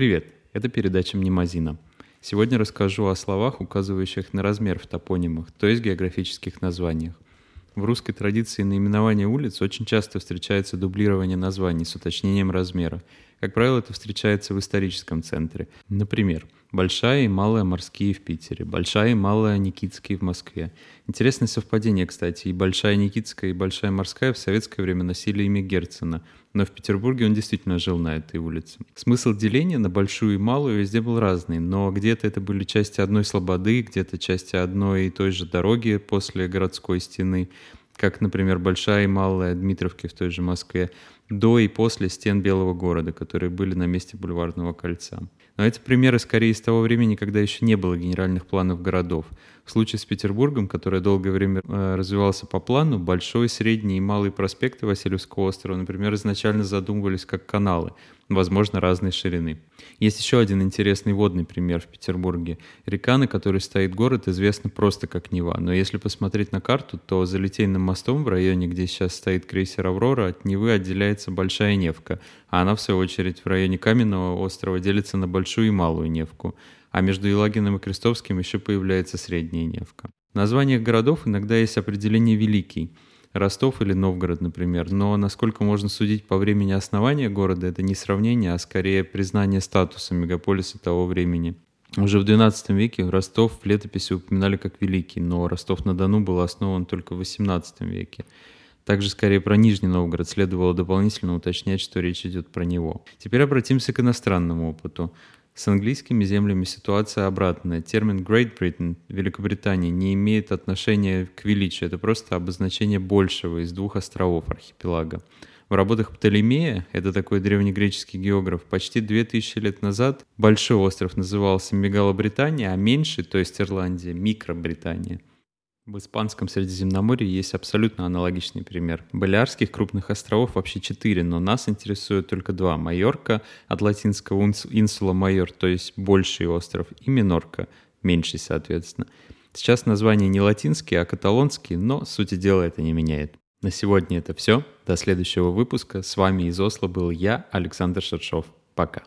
Привет, это передача «Мнемозина». Сегодня расскажу о словах, указывающих на размер в топонимах, то есть географических названиях. В русской традиции наименования улиц очень часто встречается дублирование названий с уточнением размера. Как правило, это встречается в историческом центре. Например, Большая и Малая Морские в Питере, Большая и Малая Никитские в Москве. Интересное совпадение, кстати, и Большая Никитская, и Большая Морская в советское время носили имя Герцена, но в Петербурге он действительно жил на этой улице. Смысл деления на Большую и Малую везде был разный, но где-то это были части одной слободы, где-то части одной и той же дороги после городской стены, как, например, Большая и Малая Дмитровки в той же Москве, до и после стен Белого города, которые были на месте Бульварного кольца. Но это примеры скорее из того времени, когда еще не было генеральных планов городов. В случае с Петербургом, который долгое время э, развивался по плану, Большой, Средний и Малый проспекты Васильевского острова, например, изначально задумывались как каналы, возможно, разной ширины. Есть еще один интересный водный пример в Петербурге. Река, на которой стоит город, известна просто как Нева, но если посмотреть на карту, то за Литейным мостом в районе, где сейчас стоит крейсер «Аврора», от Невы отделяется Большая Невка, а она, в свою очередь, в районе Каменного острова делится на Большую и Малую Невку а между Елагиным и Крестовским еще появляется Средняя Невка. В названиях городов иногда есть определение «великий», Ростов или Новгород, например, но насколько можно судить по времени основания города, это не сравнение, а скорее признание статуса мегаполиса того времени. Уже в XII веке Ростов в летописи упоминали как Великий, но Ростов-на-Дону был основан только в XVIII веке. Также скорее про Нижний Новгород следовало дополнительно уточнять, что речь идет про него. Теперь обратимся к иностранному опыту. С английскими землями ситуация обратная. Термин Great Britain, Великобритания, не имеет отношения к величию. Это просто обозначение большего из двух островов архипелага. В работах Птолемея, это такой древнегреческий географ, почти 2000 лет назад большой остров назывался Мегалобритания, а меньший, то есть Ирландия, Микробритания. В Испанском Средиземноморье есть абсолютно аналогичный пример. Балиарских крупных островов вообще четыре, но нас интересует только два. Майорка от латинского инсула майор, то есть больший остров, и Минорка, меньший, соответственно. Сейчас название не латинские, а каталонские, но сути дела это не меняет. На сегодня это все. До следующего выпуска. С вами из Осло был я, Александр Шершов. Пока.